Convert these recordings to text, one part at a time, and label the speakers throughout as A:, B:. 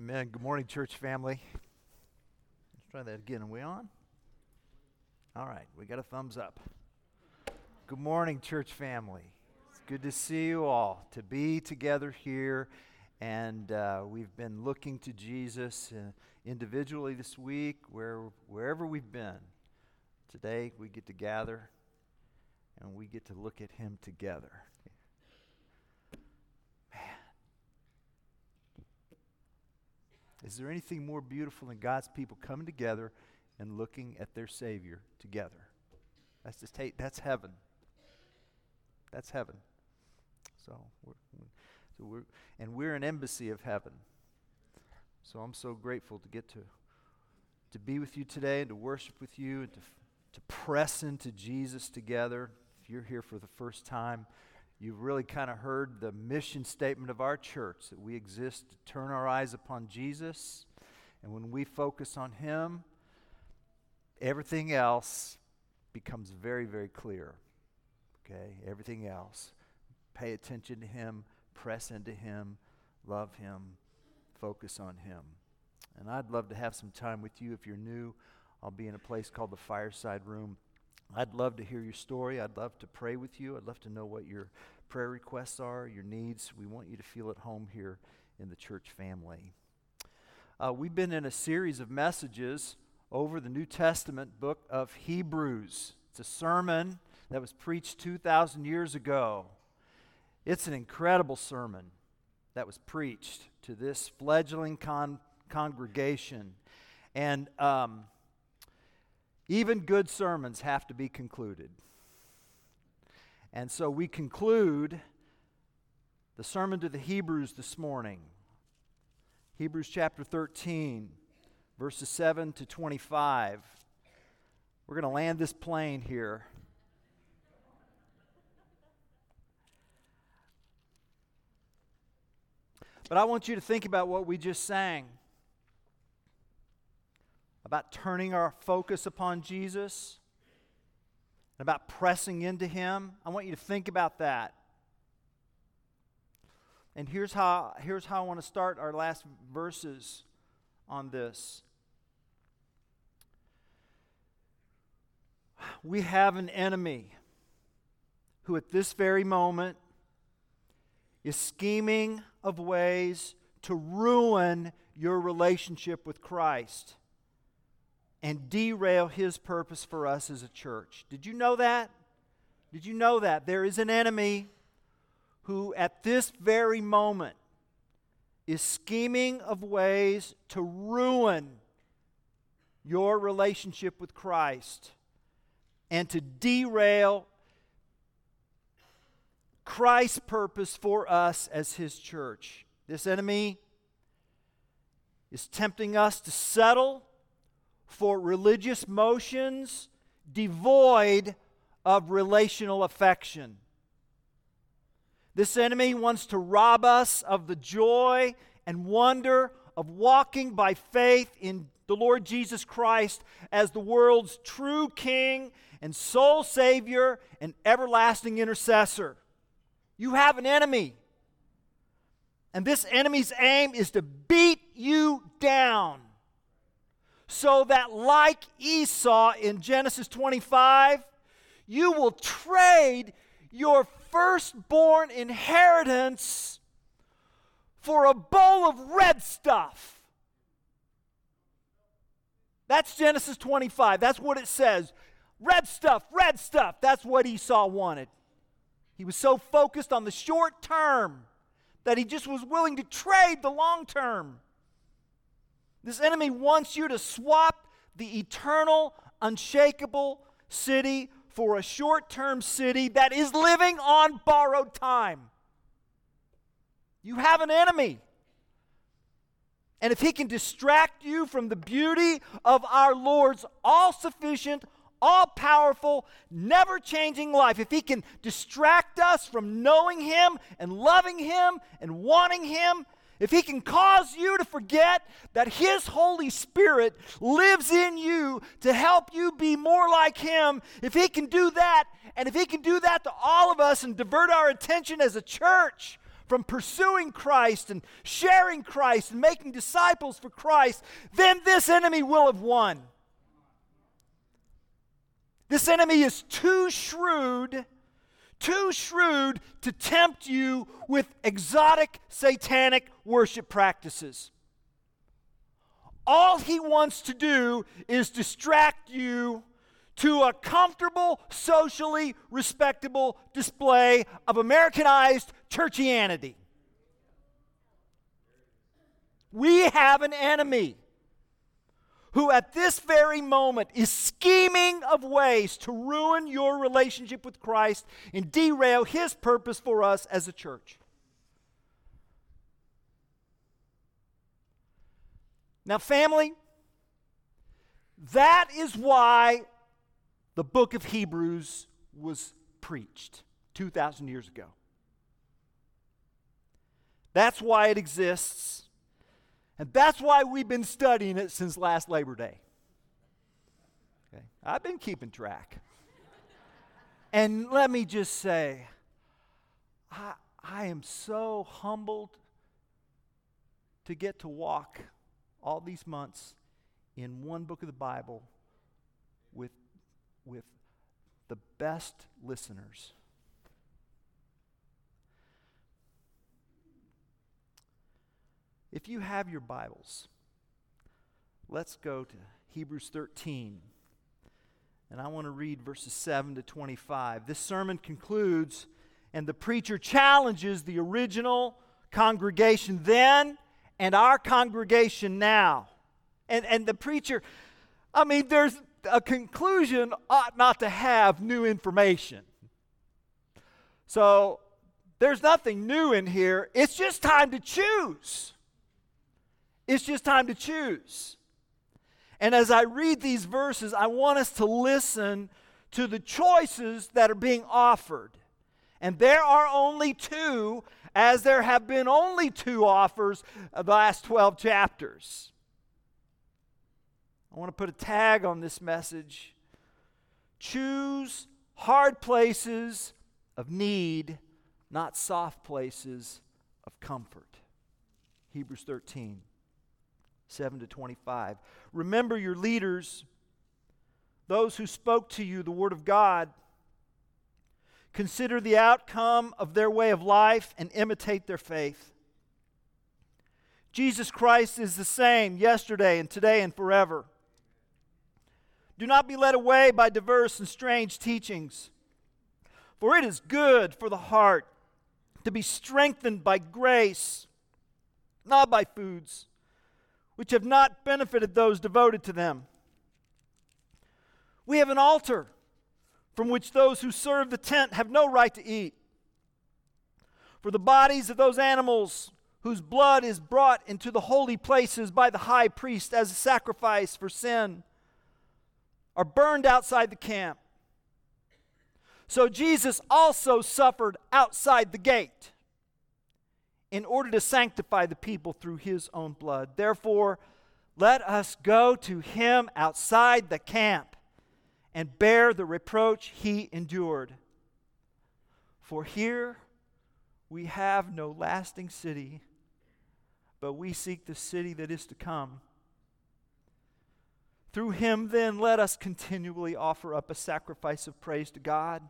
A: Amen. Good morning, church family. Let's try that again. Are we on? All right, we got a thumbs up. Good morning, church family. It's good to see you all, to be together here. And uh, we've been looking to Jesus uh, individually this week, where, wherever we've been. Today, we get to gather and we get to look at Him together. Is there anything more beautiful than God's people coming together and looking at their Savior together? That's just hey, that's heaven. That's heaven. So we're, so we're and we're an embassy of heaven. So I'm so grateful to get to to be with you today and to worship with you and to to press into Jesus together. If you're here for the first time, you've really kind of heard the mission statement of our church that we exist to turn our eyes upon Jesus. And when we focus on Him, everything else becomes very, very clear. Okay? Everything else. Pay attention to Him, press into Him, love Him, focus on Him. And I'd love to have some time with you if you're new. I'll be in a place called the Fireside Room I'd love to hear your story. I'd love to pray with you. I'd love to know what your prayer requests are, your needs. We want you to feel at home here in the church family. Uh, we've been in a series of messages over the New Testament book of Hebrews. It's a sermon that was preached 2,000 years ago. It's an incredible sermon that was preached to this fledgling con- congregation. And um, even good sermons have to be concluded. And so we conclude the sermon to the Hebrews this morning. Hebrews chapter 13, verses 7 to 25. We're going to land this plane here. But I want you to think about what we just sang about turning our focus upon Jesus, and about pressing into Him. I want you to think about that. And here's how, here's how I want to start our last verses on this. We have an enemy who, at this very moment, is scheming of ways to ruin your relationship with Christ and derail his purpose for us as a church. Did you know that? Did you know that? There is an enemy who, at this very moment, is scheming of ways to ruin your relationship with Christ and to derail Christ's purpose for us as his church. This enemy is tempting us to settle for religious motions devoid of relational affection. This enemy wants to rob us of the joy and wonder of walking by faith in the Lord Jesus Christ as the world's true King and sole Savior and everlasting intercessor. You have an enemy. And this enemy's aim is to beat you down so that, like Esau in Genesis 25, you will trade your firstborn inheritance for a bowl of red stuff. That's Genesis 25. That's what it says. Red stuff, red stuff. That's what Esau wanted. He was so focused on the short term that he just was willing to trade the long term. This enemy wants you to swap the eternal, unshakable city for a short term city that is living on borrowed time. You have an enemy. And if he can distract you from the beauty of our Lord's all sufficient, all powerful, never changing life, if he can distract us from knowing him and loving him and wanting him, if He can cause you to forget that His Holy Spirit lives in you to help you be more like Him, if He can do that, and if He can do that to all of us and divert our attention as a church from pursuing Christ and sharing Christ and making disciples for Christ, then this enemy will have won. This enemy is too shrewd, too shrewd to tempt you with exotic satanic worship practices. All he wants to do is distract you to a comfortable, socially respectable display of Americanized churchianity. We have an enemy who at this very moment is scheming of ways to ruin your relationship with Christ and derail his purpose for us as a church. Now, family, that is why the book of Hebrews was preached 2,000 years ago. That's why it exists. And that's why we've been studying it since last Labor Day. Okay? I've been keeping track. and let me just say, I, I am so humbled to get to walk all these months in one book of the Bible with, with the best listeners. If you have your Bibles, let's go to Hebrews 13. And I want to read verses 7 to 25. This sermon concludes, and the preacher challenges the original congregation then and our congregation now. And, and the preacher, I mean, there's a conclusion ought not to have new information. So there's nothing new in here. It's just time to choose. It's just time to choose. And as I read these verses, I want us to listen to the choices that are being offered. And there are only two, as there have been only two offers of the last 12 chapters. I want to put a tag on this message. Choose hard places of need, not soft places of comfort. Hebrews 13. 7 to 25. Remember your leaders, those who spoke to you the Word of God. Consider the outcome of their way of life and imitate their faith. Jesus Christ is the same yesterday and today and forever. Do not be led away by diverse and strange teachings, for it is good for the heart to be strengthened by grace, not by foods which have not benefited those devoted to them. We have an altar from which those who serve the tent have no right to eat. For the bodies of those animals whose blood is brought into the holy places by the high priest as a sacrifice for sin are burned outside the camp. So Jesus also suffered outside the gate in order to sanctify the people through his own blood. Therefore, let us go to him outside the camp and bear the reproach he endured. For here we have no lasting city, but we seek the city that is to come. Through him, then, let us continually offer up a sacrifice of praise to God.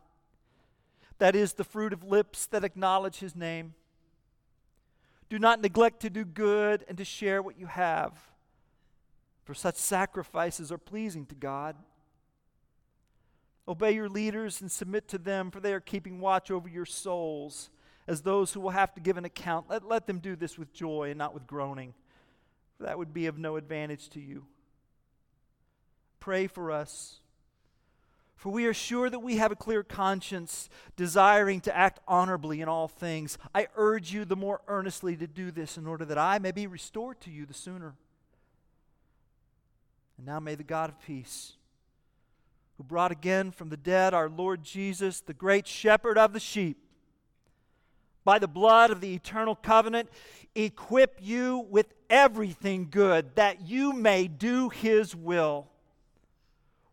A: That is the fruit of lips that acknowledge his name. Do not neglect to do good and to share what you have, for such sacrifices are pleasing to God. Obey your leaders and submit to them, for they are keeping watch over your souls as those who will have to give an account. Let, let them do this with joy and not with groaning, for that would be of no advantage to you. Pray for us for we are sure that we have a clear conscience, desiring to act honorably in all things. I urge you the more earnestly to do this in order that I may be restored to you the sooner. And now may the God of peace, who brought again from the dead our Lord Jesus, the great shepherd of the sheep, by the blood of the eternal covenant, equip you with everything good that you may do his will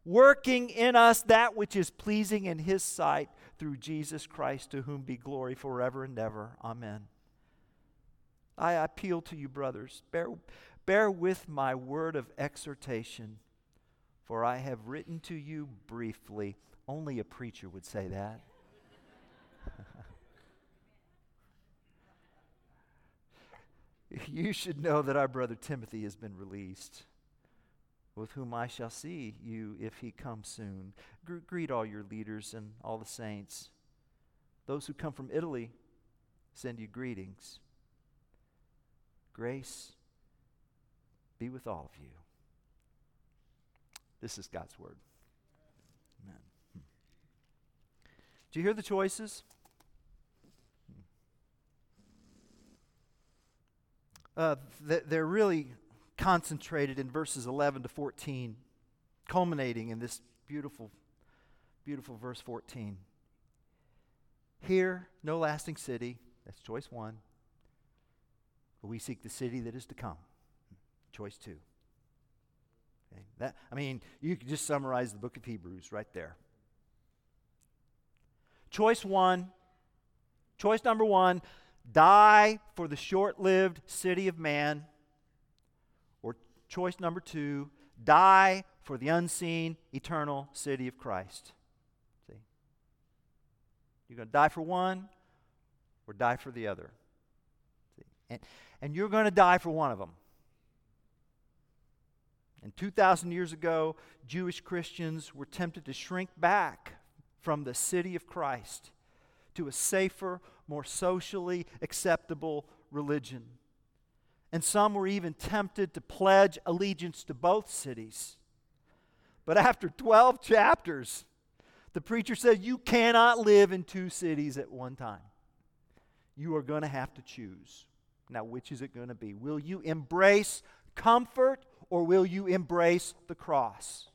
A: working in us that which is pleasing in His sight through Jesus Christ, to whom be glory forever and ever. Amen. I appeal to you, brothers, bear, bear with my word of exhortation, for I have written to you briefly. Only a preacher would say that. you should know that our brother Timothy has been released, with whom I shall see you if he comes soon. greet all your leaders and all the saints. Those who come from Italy send you greetings. Grace be with all of you. This is God's word. Amen. Hmm. Do you hear the choices? Uh, they're really concentrated in verses 11 to 14, culminating in this beautiful, beautiful verse 14. Here, no lasting city. That's choice one. But we seek the city that is to come. Choice two. Okay? That, I mean, you could just summarize the book of Hebrews right there. Choice one, choice number one, die for the short lived city of man. Choice number two, die for the unseen, eternal city of Christ. See? You're going to die for one or die for the other. See? And, and you're going to die for one of them. And 2,000 years ago, Jewish Christians were tempted to shrink back from the city of Christ to a safer, more socially acceptable religion. And some were even tempted to pledge allegiance to both cities. But after 12 chapters, the preacher said, You cannot live in two cities at one time. You are going to have to choose. Now, which is it going to be? Will you embrace comfort or will you embrace the cross?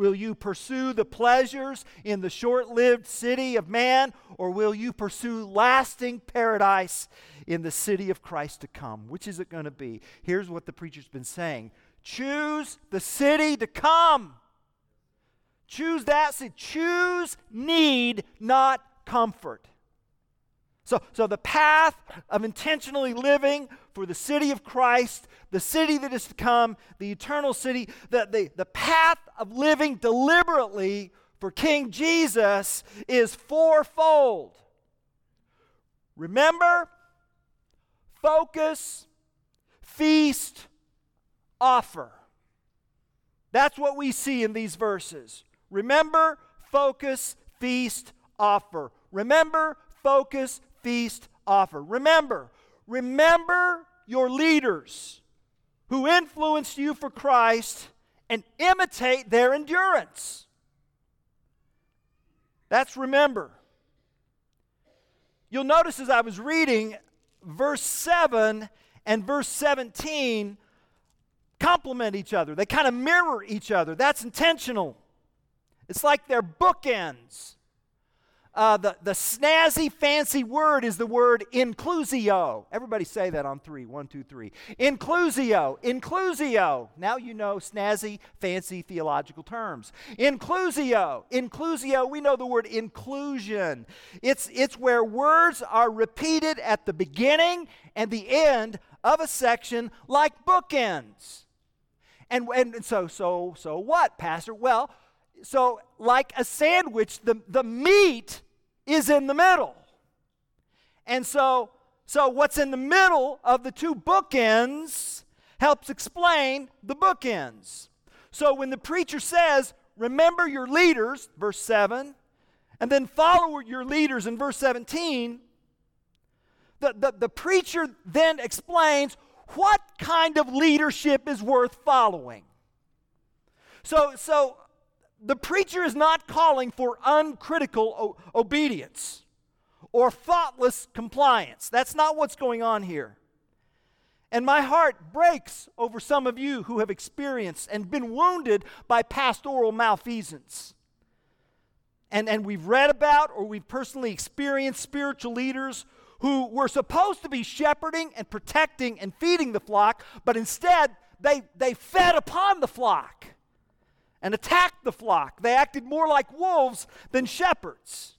A: Will you pursue the pleasures in the short lived city of man, or will you pursue lasting paradise in the city of Christ to come? Which is it going to be? Here's what the preacher's been saying Choose the city to come. Choose that city. Choose need, not comfort. So, so the path of intentionally living for the city of Christ, the city that is to come, the eternal city, the, the, the path of living deliberately for King Jesus is fourfold. Remember, focus, feast, offer. That's what we see in these verses. Remember, focus, feast, offer. Remember, focus, feast offer. Remember, remember your leaders who influenced you for Christ and imitate their endurance. That's remember. You'll notice as I was reading, verse 7 and verse 17 complement each other. They kind of mirror each other. That's intentional. It's like they're bookends. Uh, the, the snazzy, fancy word is the word inclusio. Everybody say that on three. One, two, three. Inclusio. Inclusio. Now you know snazzy, fancy theological terms. Inclusio. Inclusio. We know the word inclusion. It's, it's where words are repeated at the beginning and the end of a section like bookends. And, and so, so, so what, Pastor? Well, so like a sandwich, the, the meat is in the middle. And so, so what's in the middle of the two bookends helps explain the bookends. So when the preacher says, remember your leaders, verse 7, and then follow your leaders in verse 17, the, the, the preacher then explains what kind of leadership is worth following. So, so the preacher is not calling for uncritical o- obedience or thoughtless compliance. That's not what's going on here. And my heart breaks over some of you who have experienced and been wounded by pastoral malfeasance. And, and we've read about or we've personally experienced spiritual leaders who were supposed to be shepherding and protecting and feeding the flock, but instead they, they fed upon the flock and attacked the flock. They acted more like wolves than shepherds.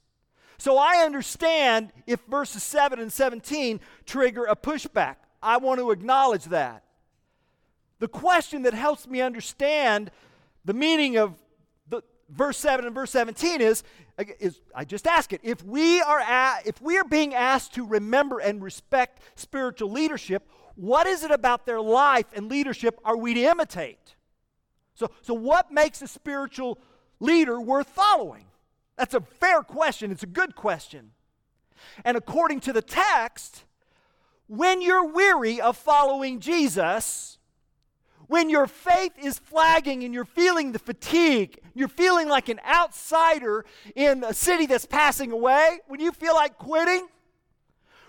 B: So I understand if verses 7 and 17 trigger a pushback. I want to acknowledge that. The question that helps me understand the meaning of the verse 7 and verse 17 is, is I just ask it. If we are at, if we are being asked to remember and respect spiritual leadership, what is it about their life and leadership are we to imitate? So, so what makes a spiritual leader worth following? That's a fair question. It's a good question. And according to the text, when you're weary of following Jesus, when your faith is flagging and you're feeling the fatigue, you're feeling like an outsider in a city that's passing away, when you feel like quitting,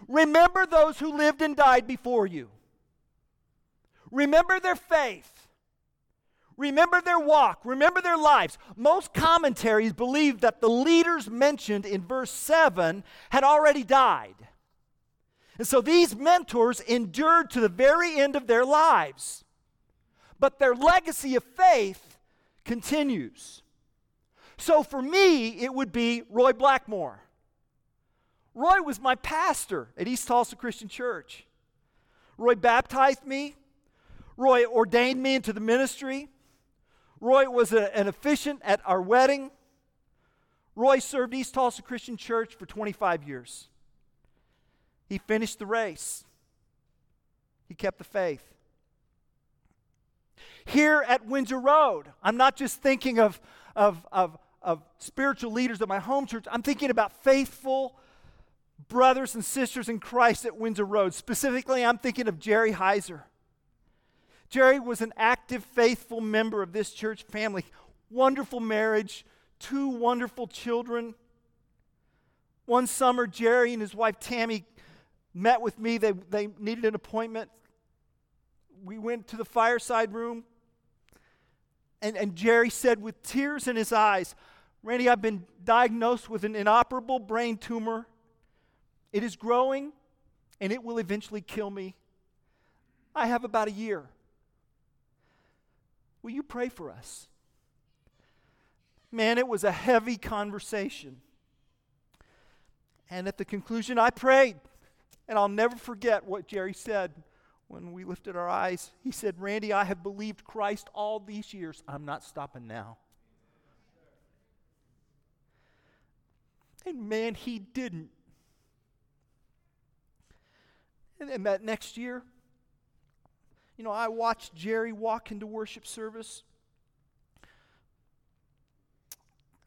B: remember those who lived and died before you. Remember their faith. Remember their walk. Remember their lives. Most commentaries believe that the leaders mentioned in verse 7 had already died. And so these mentors endured to the very end of their lives. But their legacy of faith continues. So for me, it would be Roy Blackmore. Roy was my pastor at East Tulsa Christian Church. Roy baptized me. Roy ordained me into the ministry. Roy was a, an officiant at our wedding. Roy served East Tulsa Christian Church for 25 years. He finished the race, he kept the faith. Here at Windsor Road, I'm not just thinking of, of, of, of spiritual leaders at my home church, I'm thinking about faithful brothers and sisters in Christ at Windsor Road. Specifically, I'm thinking of Jerry Heiser. Jerry was an active, faithful member of this church family. Wonderful marriage, two wonderful children. One summer, Jerry and his wife Tammy met with me. They, they needed an appointment. We went to the fireside room. And, and Jerry said, with tears in his eyes, Randy, I've been diagnosed with an inoperable brain tumor. It is growing and it will eventually kill me. I have about a year. Will you pray for us? Man, it was a heavy conversation. And at the conclusion, I prayed. And I'll never forget what Jerry said when we lifted our eyes. He said, Randy, I have believed Christ all these years. I'm not stopping now. And man, he didn't. And then that next year, you know, I watched Jerry walk into worship service.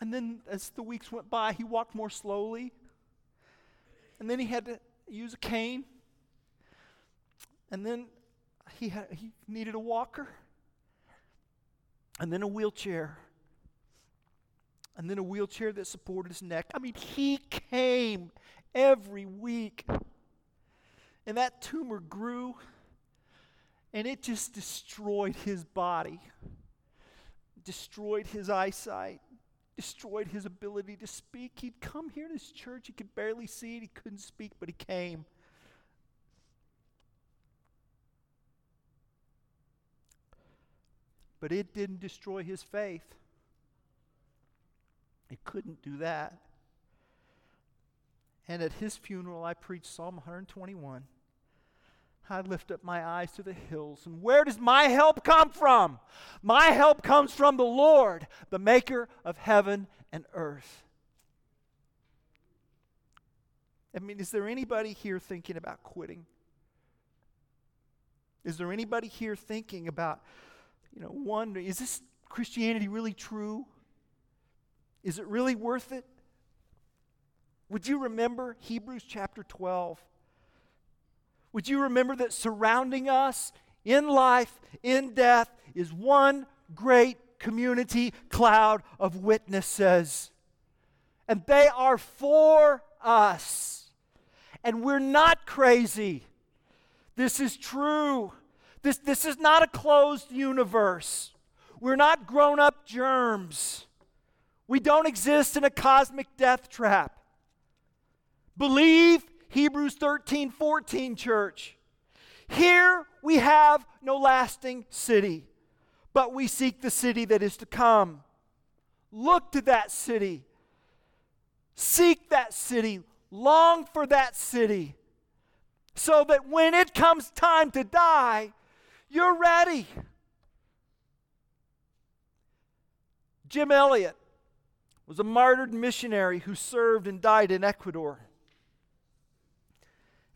B: And then as the weeks went by, he walked more slowly. And then he had to use a cane. And then he, had, he needed a walker. And then a wheelchair. And then a wheelchair that supported his neck. I mean, he came every week. And that tumor grew and it just destroyed his body, destroyed his eyesight, destroyed his ability to speak. He'd come here to this church, he could barely see it, he couldn't speak, but he came. But it didn't destroy his faith. It couldn't do that. And at his funeral, I preached Psalm 121. I lift up my eyes to the hills. And where does my help come from? My help comes from the Lord, the maker of heaven and earth. I mean, is there anybody here thinking about quitting? Is there anybody here thinking about, you know, wondering, is this Christianity really true? Is it really worth it? Would you remember Hebrews chapter 12? Would you remember that surrounding us in life, in death, is one great community cloud of witnesses? And they are for us. And we're not crazy. This is true. This, this is not a closed universe. We're not grown up germs. We don't exist in a cosmic death trap. Believe Hebrews 13 14, church. Here we have no lasting city, but we seek the city that is to come. Look to that city. Seek that city, long for that city, so that when it comes time to die, you're ready. Jim Elliot was a martyred missionary who served and died in Ecuador.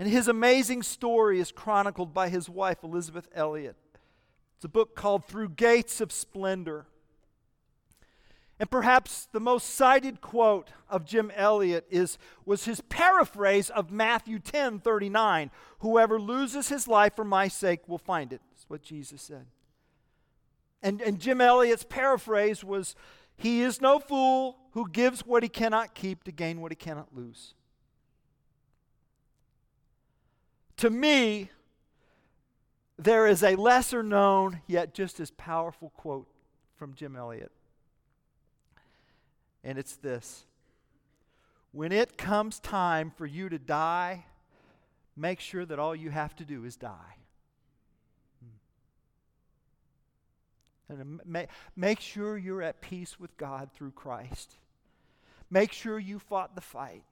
B: And his amazing story is chronicled by his wife, Elisabeth Elliot. It's a book called Through Gates of Splendor. And perhaps the most cited quote of Jim Elliot is, was his paraphrase of Matthew 10 39. Whoever loses his life for my sake will find it. That's what Jesus said. And, and Jim Elliot's paraphrase was He is no fool who gives what he cannot keep to gain what he cannot lose. To me, there is a lesser known yet just as powerful quote from Jim Elliot. And it's this When it comes time for you to die, make sure that all you have to do is die. Hmm. And uh, make sure you're at peace with God through Christ. Make sure you fought the fight.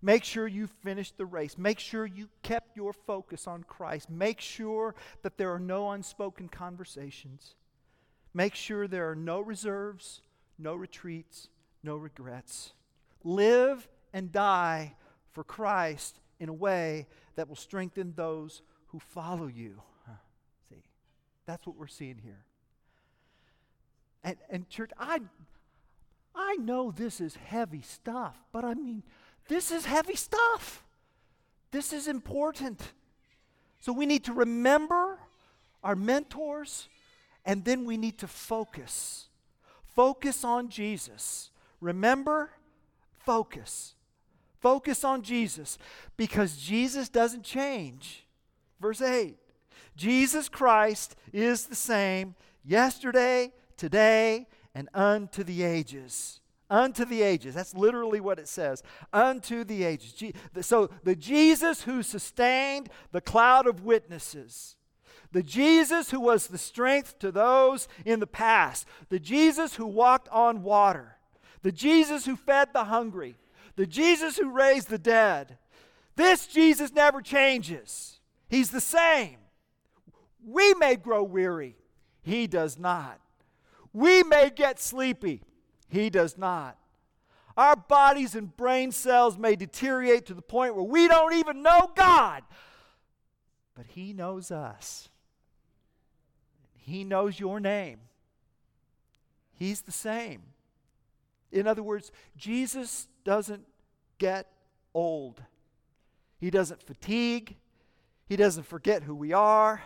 B: Make sure you finished the race. Make sure you kept your focus on Christ. Make sure that there are no unspoken conversations. Make sure there are no reserves, no retreats, no regrets. Live and die for Christ in a way that will strengthen those who follow you. See, that's what we're seeing here. And, and church, I, I know this is heavy stuff, but I mean, this is heavy stuff. This is important. So we need to remember our mentors, and then we need to focus. Focus on Jesus. Remember, focus. Focus on Jesus because Jesus doesn't change. Verse 8 Jesus Christ is the same yesterday, today, and unto the ages. Unto the ages. That's literally what it says. Unto the ages. So the Jesus who sustained the cloud of witnesses. The Jesus who was the strength to those in the past. The Jesus who walked on water. The Jesus who fed the hungry. The Jesus who raised the dead. This Jesus never changes. He's the same. We may grow weary, He does not. We may get sleepy, He does not. Our bodies and brain cells may deteriorate to the point where we don't even know God, but He knows us. He knows your name. He's the same. In other words, Jesus doesn't get old. He doesn't fatigue. He doesn't forget who we are.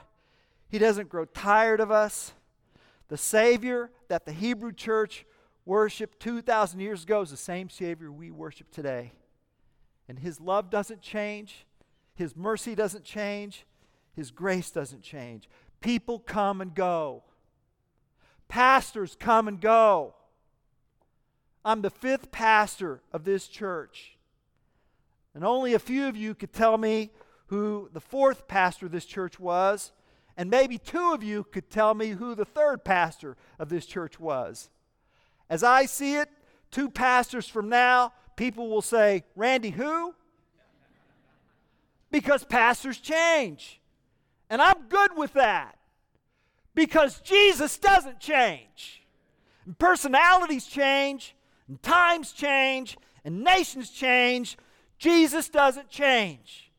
B: He doesn't grow tired of us. The Savior that the Hebrew church worshiped 2,000 years ago is the same Savior we worship today. And His love doesn't change, His mercy doesn't change, His grace doesn't change. People come and go, pastors come and go. I'm the fifth pastor of this church. And only a few of you could tell me who the fourth pastor of this church was. And maybe two of you could tell me who the third pastor of this church was. As I see it, two pastors from now, people will say, Randy, who? Because pastors change. And I'm good with that. Because Jesus doesn't change. And personalities change, and times change, and nations change. Jesus doesn't change.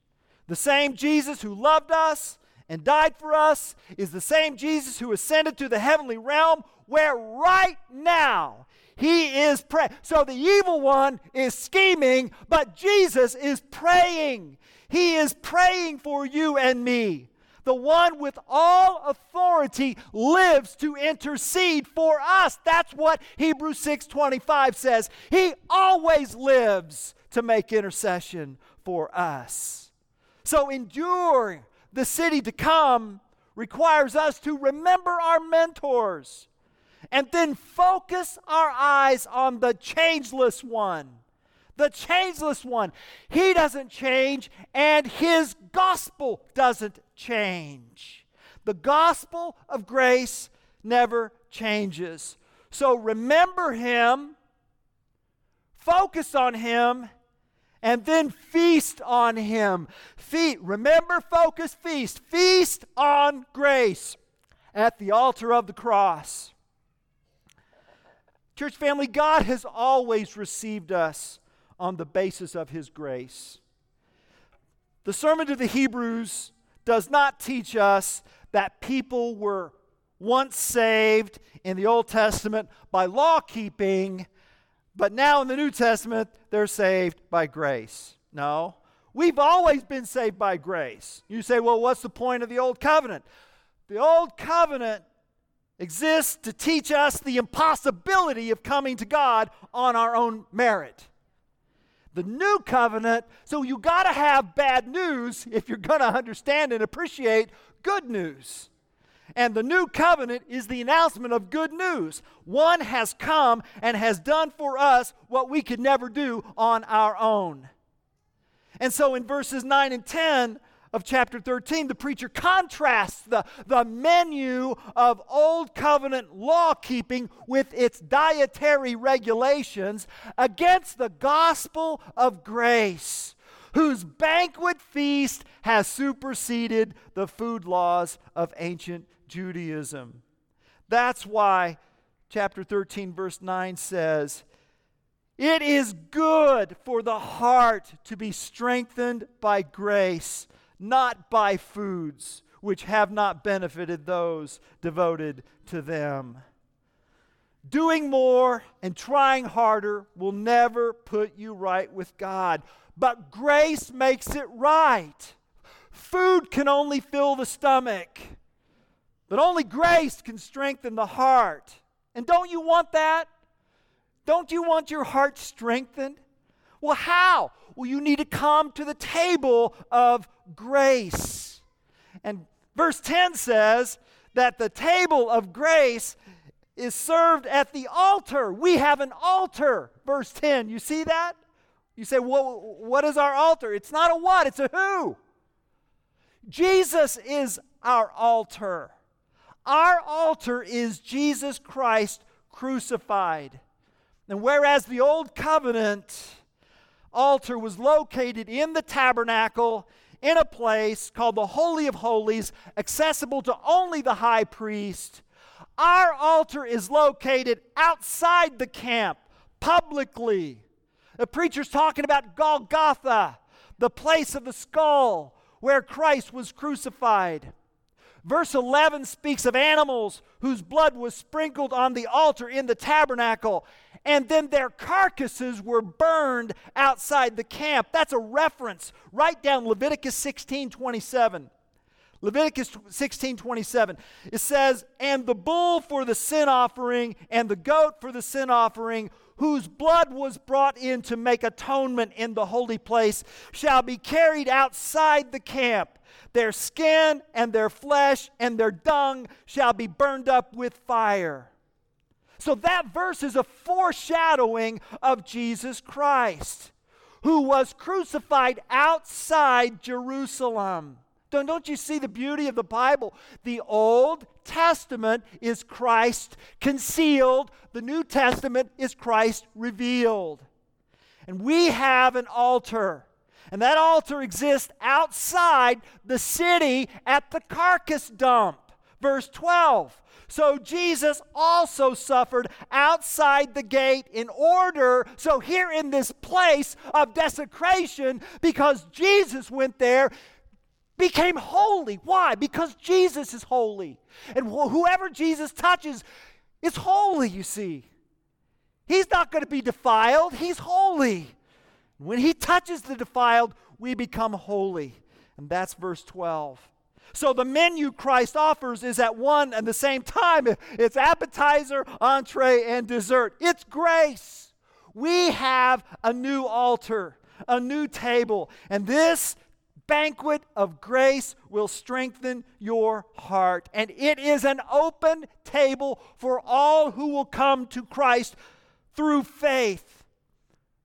B: The same Jesus who loved us and died for us is the same Jesus who ascended to the heavenly realm where right now he is praying. So the evil one is scheming, but Jesus is praying. He is praying for you and me. The one with all authority lives to intercede for us. That's what Hebrews 6:25 says. He always lives to make intercession for us. So endure the city to come requires us to remember our mentors and then focus our eyes on the changeless one. The changeless one. He doesn't change, and his gospel doesn't change. The gospel of grace never changes. So remember him, focus on Him, and then feast on Him. Feast, remember, focus, feast. Feast on grace at the altar of the cross. Church family, God has always received us on the basis of His grace. The sermon to the Hebrews does not teach us that people were once saved in the Old Testament by law keeping, but now in the New Testament, they're saved by grace. No. We've always been saved by grace. You say, well, what's the point of the Old Covenant? The Old Covenant exists to teach us the impossibility of coming to God on our own merit. The new covenant, so you got to have bad news if you're going to understand and appreciate good news. And the new covenant is the announcement of good news. One has come and has done for us what we could never do on our own. And so in verses 9 and 10, of chapter 13, the preacher contrasts the, the menu of Old Covenant law keeping with its dietary regulations against the gospel of grace, whose banquet feast has superseded the food laws of ancient Judaism. That's why chapter 13, verse 9 says, It is good for the heart to be strengthened by grace not by foods which have not benefited those devoted to them. Doing more and trying harder will never put you right with God, but grace makes it right. Food can only fill the stomach, but only grace can strengthen the heart. And don't you want that? Don't you want your heart strengthened? Well, how? Well, you need to come to the table of grace. And verse 10 says that the table of grace is served at the altar. We have an altar. Verse 10. You see that? You say, well, what is our altar? It's not a what, it's a who. Jesus is our altar. Our altar is Jesus Christ crucified. And whereas the old covenant altar was located in the tabernacle in a place called the Holy of Holies, accessible to only the high priest. Our altar is located outside the camp, publicly. The preacher's talking about Golgotha, the place of the skull where Christ was crucified. Verse 11 speaks of animals whose blood was sprinkled on the altar in the tabernacle, and then their carcasses were burned outside the camp. That's a reference. Write down Leviticus 16 27. Leviticus 16 27. It says, And the bull for the sin offering, and the goat for the sin offering, whose blood was brought in to make atonement in the holy place, shall be carried outside the camp their skin and their flesh and their dung shall be burned up with fire. So that verse is a foreshadowing of Jesus Christ, who was crucified outside Jerusalem. Don't, don't you see the beauty of the Bible? The Old Testament is Christ concealed, the New Testament is Christ revealed. And we have an altar and that altar exists outside the city at the carcass dump. Verse 12. So Jesus also suffered outside the gate in order, so here in this place of desecration, because Jesus went there, became holy. Why? Because Jesus is holy. And wh- whoever Jesus touches is holy, you see. He's not going to be defiled, he's holy. When he touches the defiled, we become holy. And that's verse 12. So the menu Christ offers is at one and the same time. It's appetizer, entree, and dessert. It's grace. We have a new altar, a new table, and this banquet of grace will strengthen your heart. And it is an open table for all who will come to Christ through faith.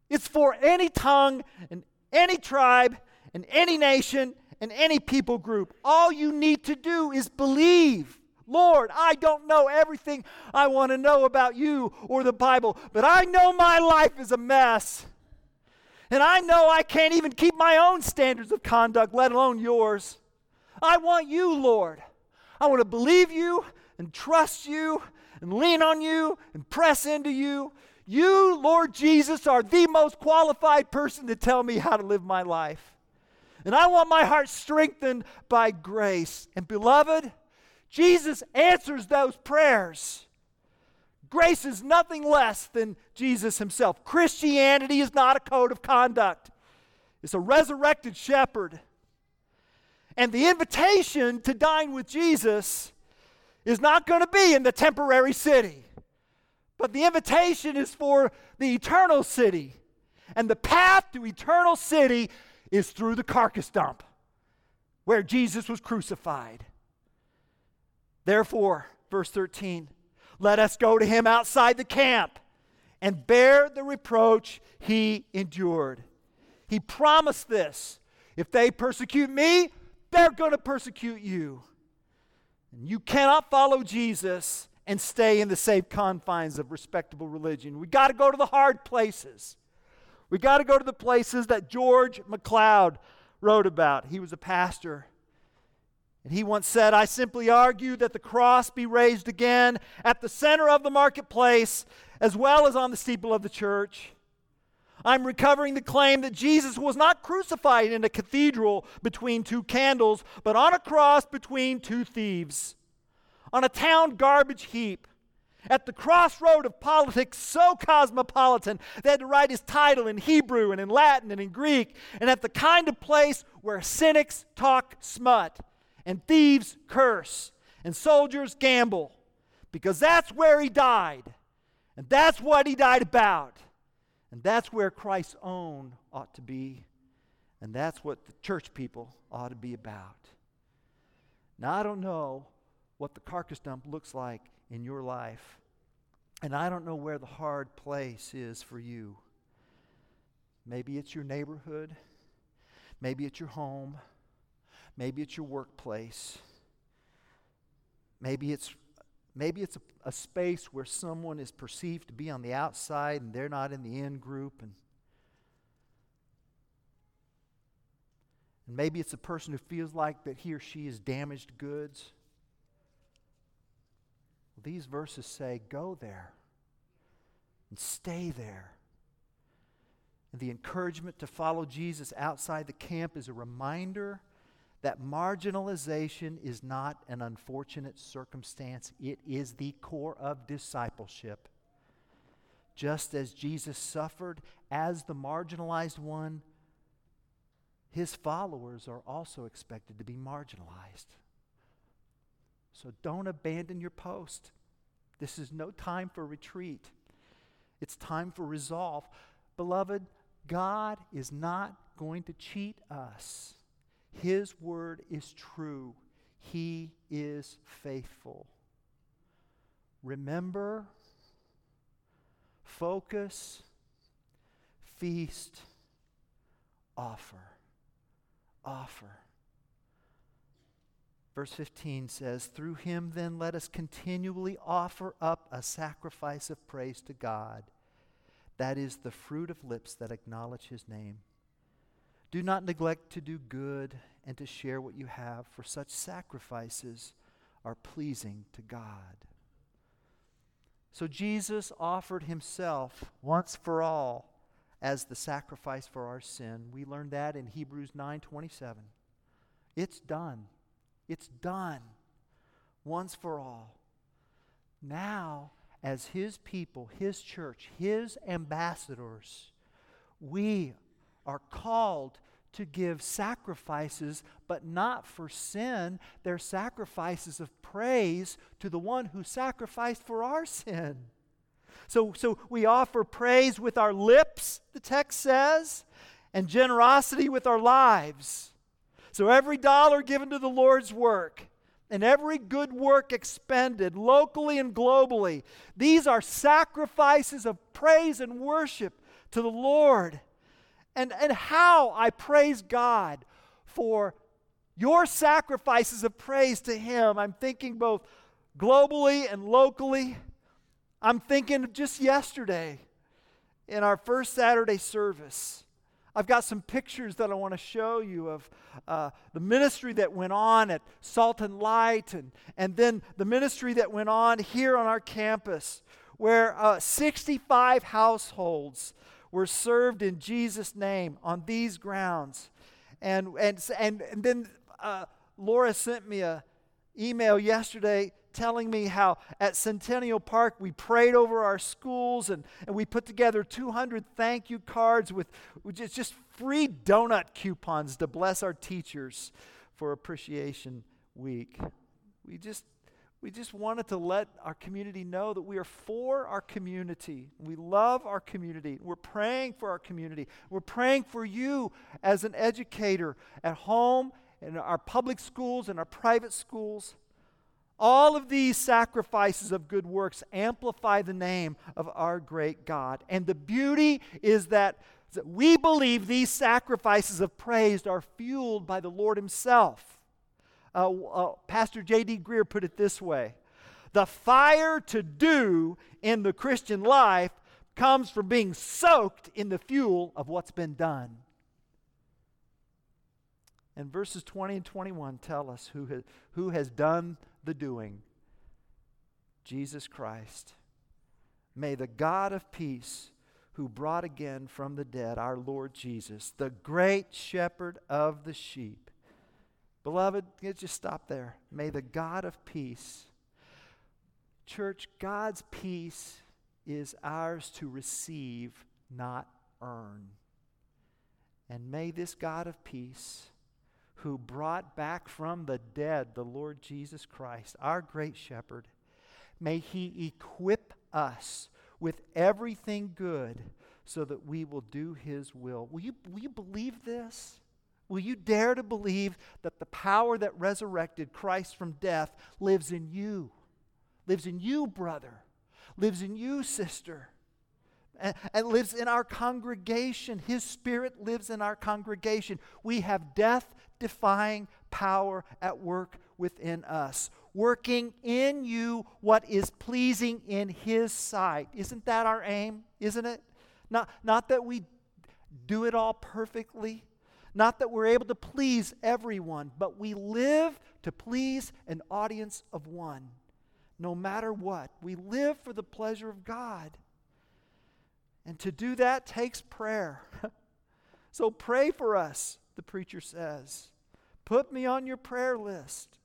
B: It's for any tongue and any tribe and any nation and any people group. All you need to do is believe. Lord, I don't know everything I want to know about you or the Bible, but I know my life is a mess. And I know I can't even keep my own standards of conduct, let alone yours. I want you, Lord. I want to believe you and trust you and lean on you and press into you. You, Lord Jesus, are the most qualified person to tell me how to live my life. And I want my heart strengthened by grace. And beloved, Jesus answers those prayers. Grace is nothing less than Jesus himself. Christianity is not a code of conduct, it's a resurrected shepherd. And the invitation to dine with Jesus is not going to be in the temporary city, but the invitation is for the eternal city. And the path to eternal city is through the carcass dump where Jesus was crucified. Therefore, verse 13, let us go to him outside the camp and bear the reproach he endured. He promised this. If they persecute me, they're going to persecute you. And you cannot follow Jesus and stay in the safe confines of respectable religion. We got to go to the hard places. We got to go to the places that George MacLeod wrote about. He was a pastor. And he once said, I simply argue that the cross be raised again at the center of the marketplace as well as on the steeple of the church. I'm recovering the claim that Jesus was not crucified in a cathedral between two candles, but on a cross between two thieves, on a town garbage heap, at the crossroad of politics so cosmopolitan they had to write his title in Hebrew and in Latin and in Greek, and at the kind of place where cynics talk smut and thieves curse and soldiers gamble, because that's where he died, and that's what he died about. And that's where Christ's own ought to be. And that's what the church people ought to be about. Now, I don't know what the carcass dump looks like in your life. And I don't know where the hard place is for you. Maybe it's your neighborhood. Maybe it's your home. Maybe it's your workplace. Maybe it's Maybe it's a, a, space where someone is perceived to be on the outside and they're not in the in group. And, and maybe it's a person who feels like that he or she is damaged goods. Well, these verses say, go there and stay there. And the encouragement to follow Jesus outside the camp is a reminder that marginalization is not an unfortunate circumstance, it is the core of discipleship. Just as Jesus suffered as the marginalized one, his followers are also expected to be marginalized. So don't abandon your post. This is no time for retreat, it's time for resolve. Beloved, God is not going to cheat us. His word is true. He is faithful. Remember, focus, feast, offer. Offer. Verse 15 says, Through him then let us continually offer up a sacrifice of praise to God. That is the fruit of lips that acknowledge his name. Do not neglect to do good and to share what you have, for such sacrifices are pleasing to God. So Jesus offered himself once for all as the sacrifice for our sin. We learned that in Hebrews 9:27. It's done. It's done once for all. Now, as his people, his church, his ambassadors, we are called to give sacrifices, but not for sin. They're sacrifices of praise to the one who sacrificed for our sin. So, so we offer praise with our lips, the text says, and generosity with our lives. So every dollar given to the Lord's work and every good work expended locally and globally, these are sacrifices of praise and worship to the Lord and, and how I praise God for your sacrifices of praise to Him. I'm thinking both globally and locally. I'm thinking just yesterday in our first Saturday service. I've got some pictures that I want to show you of uh, the ministry that went on at Salt and Light, and, and then the ministry that went on here on our campus, where uh, 65 households were served in Jesus' name on these grounds. And, and, and, and then uh, Laura sent me an email yesterday telling me how at Centennial Park we prayed over our schools and, and we put together 200 thank you cards with, just, just free donut coupons to bless our teachers for Appreciation Week. We just we just wanted to let our community know that we are for our community. We love our community. We're praying for our community. We're praying for you as an educator at home, in our public schools, in our private schools. All of these sacrifices of good works amplify the name of our great God. And the beauty is that, that we believe these sacrifices of praise are fueled by the Lord Himself. Uh, uh, Pastor J.D. Greear put it this way The fire to do in the Christian life comes from being soaked in the fuel of what's been done. And verses 20 and 21 tell us who has, who has done the doing Jesus Christ. May the God of peace, who brought again from the dead our Lord Jesus, the great shepherd of the sheep. Beloved, let's just stop there. May the God of peace, church, God's peace is ours to receive, not earn. And may this God of peace who brought back from the dead the Lord Jesus Christ, our great shepherd. May he equip us with everything good so that we will do his will. Will you, will you believe this? Will you dare to believe that the power that resurrected Christ from death lives in you? Lives in you, brother. Lives in you, sister. And, and lives in our congregation. His spirit lives in our congregation. We have death defying power at work within us, working in you what is pleasing in His sight. Isn't that our aim? Isn't it? Not, not that we do it all perfectly, not that we're able to please everyone, but we live to please an audience of one. No matter what, we live for the pleasure of God. And to do that takes prayer. so pray for us the preacher says. Put me on your prayer list.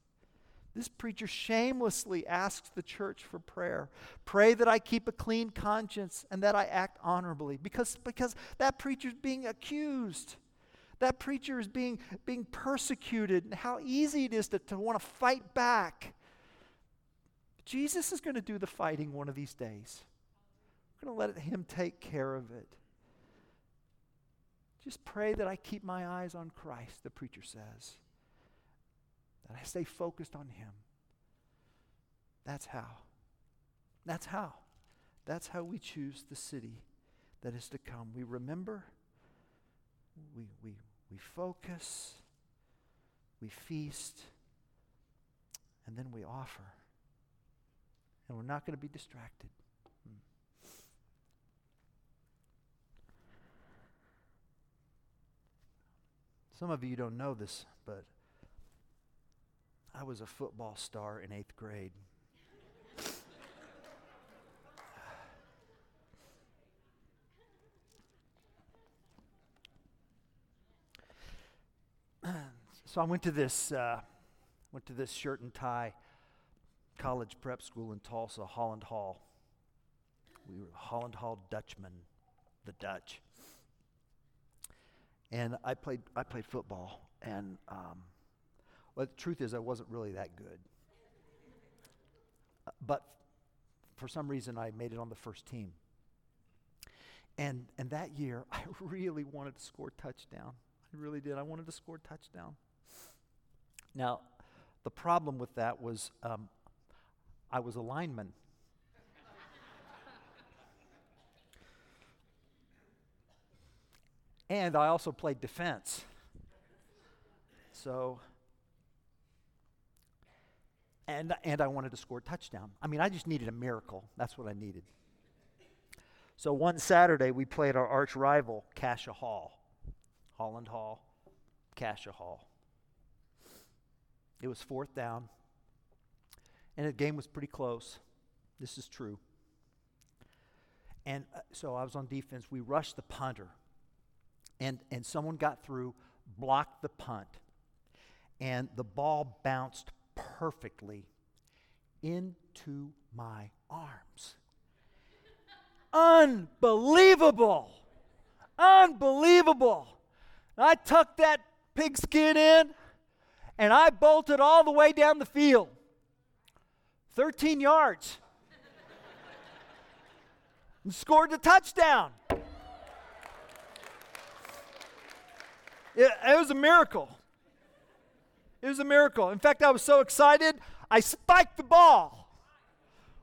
B: This preacher shamelessly asks the church for prayer. Pray that I keep a clean conscience and that I act honorably because, because that preacher is being accused. That preacher is being, being persecuted, and how easy it is to, to want to fight back. Jesus is going to do the fighting one of these days. We're going to let Him take care of it. Just pray that I keep my eyes on Christ, the preacher says. That I stay focused on Him. That's how. That's how. That's how we choose the city that is to come. We remember, we, we, we focus, we feast, and then we offer. And we're not going to be distracted. Hmm. Some of you don't know this, but I was a football star in eighth grade. So I went to this uh, went to this shirt and tie college prep school in Tulsa, Holland Hall. We were Holland Hall Dutchmen, the Dutch and I played I played football, and um, well, the truth is I wasn't really that good, uh, but for some reason I made it on the first team. And and that year I really wanted to score touchdown. I really did. I wanted to score touchdown. Now, the problem with that was um, I was a lineman. And I also played defense. So and, and I wanted to score a touchdown. I mean, I just needed a miracle. That's what I needed. So one Saturday, we played our arch rival, Cascia Hall. Holland Hall, Cascia Hall. It was fourth down, and the game was pretty close. This is true. And uh, so I was on defense. We rushed the punter, and, and someone got through, blocked the punt, and the ball bounced perfectly into my arms. Unbelievable! Unbelievable! I tucked that pigskin in and I bolted all the way down the field 13 yards and scored the touchdown. It, it, was a miracle. It was a miracle. In fact, I was so excited, I spiked the ball,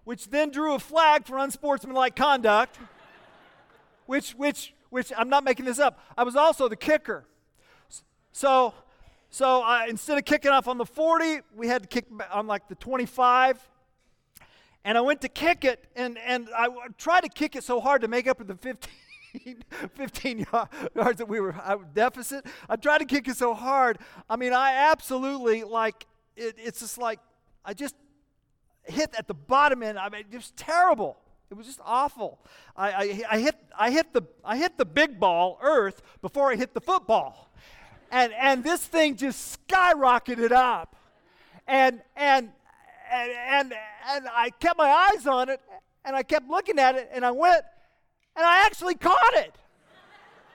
B: which then drew a flag for unsportsmanlike conduct, which, which, which I'm not making this up. I was also the kicker. So, so I, instead of kicking off on the 40, we had to kick on like the 25. And I went to kick it, and, and I tried to kick it so hard to make up for the 15. 15 yards that we were uh, deficit. I tried to kick it so hard. I mean, I absolutely like it, it's just like I just hit at the bottom end. I mean, it was terrible. It was just awful. I, I, I, hit, I, hit the, I hit the big ball, Earth, before I hit the football and and this thing just skyrocketed up and and and and, and I kept my eyes on it and I kept looking at it and I went and I actually caught it.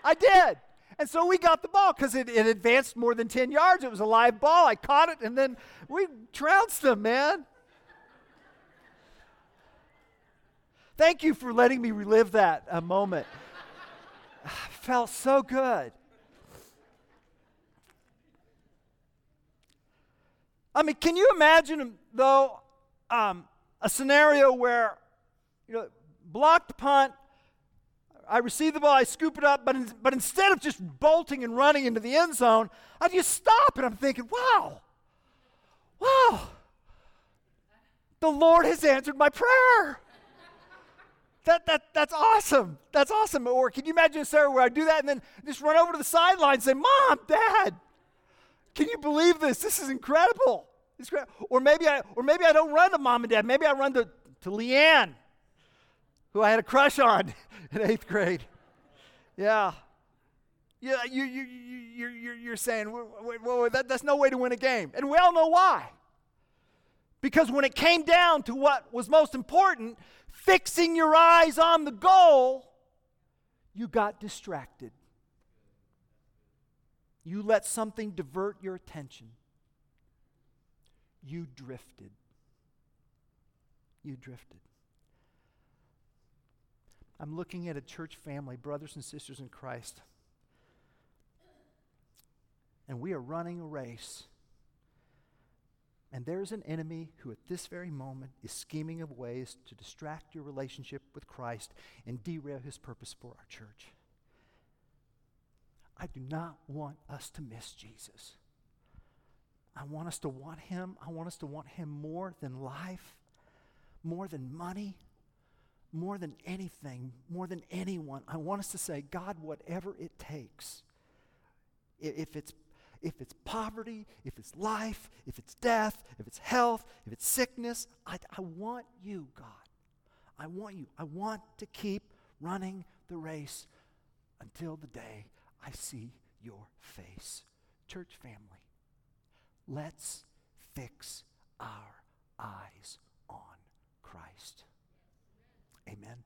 B: I did. And so we got the ball because it, it advanced more than 10 yards. It was a live ball. I caught it and then we trounced them, man. Thank you for letting me relive that a moment. felt so good. I mean, can you imagine, though, um, a scenario where, you know, blocked punt, I receive the ball, I scoop it up, but, in, but instead of just bolting and running into the end zone, I just stop and I'm thinking, wow, wow, the Lord has answered my prayer. That, that, that's awesome. That's awesome. Or can you imagine a scenario where I do that and then just run over to the sideline and say, Mom, Dad, can you believe this? This is incredible. Or maybe I or maybe I don't run to mom and dad. Maybe I run to, to Leanne, who I had a crush on in eighth grade. Yeah. Yeah, you, you, you, you're, you're, you're saying, well, that, that's no way to win a game. And we all know why. Because when it came down to what was most important, fixing your eyes on the goal, you got distracted. You let something divert your attention. You drifted. You drifted. I'm looking at a church family, brothers and sisters in Christ. And we are running a race. And there's an enemy who, at this very moment, is scheming of ways to distract your relationship with Christ and derail his purpose for our church. I do not want us to miss Jesus. I want us to want him. I want us to want him more than life, more than money, more than anything, more than anyone. I want us to say, God, whatever it takes, if it's if it's poverty, if it's life, if it's death, if it's health, if it's sickness, I, I want you, God. I want you. I want to keep running the race until the day I see your face. Church family, let's fix our eyes on Christ. Amen.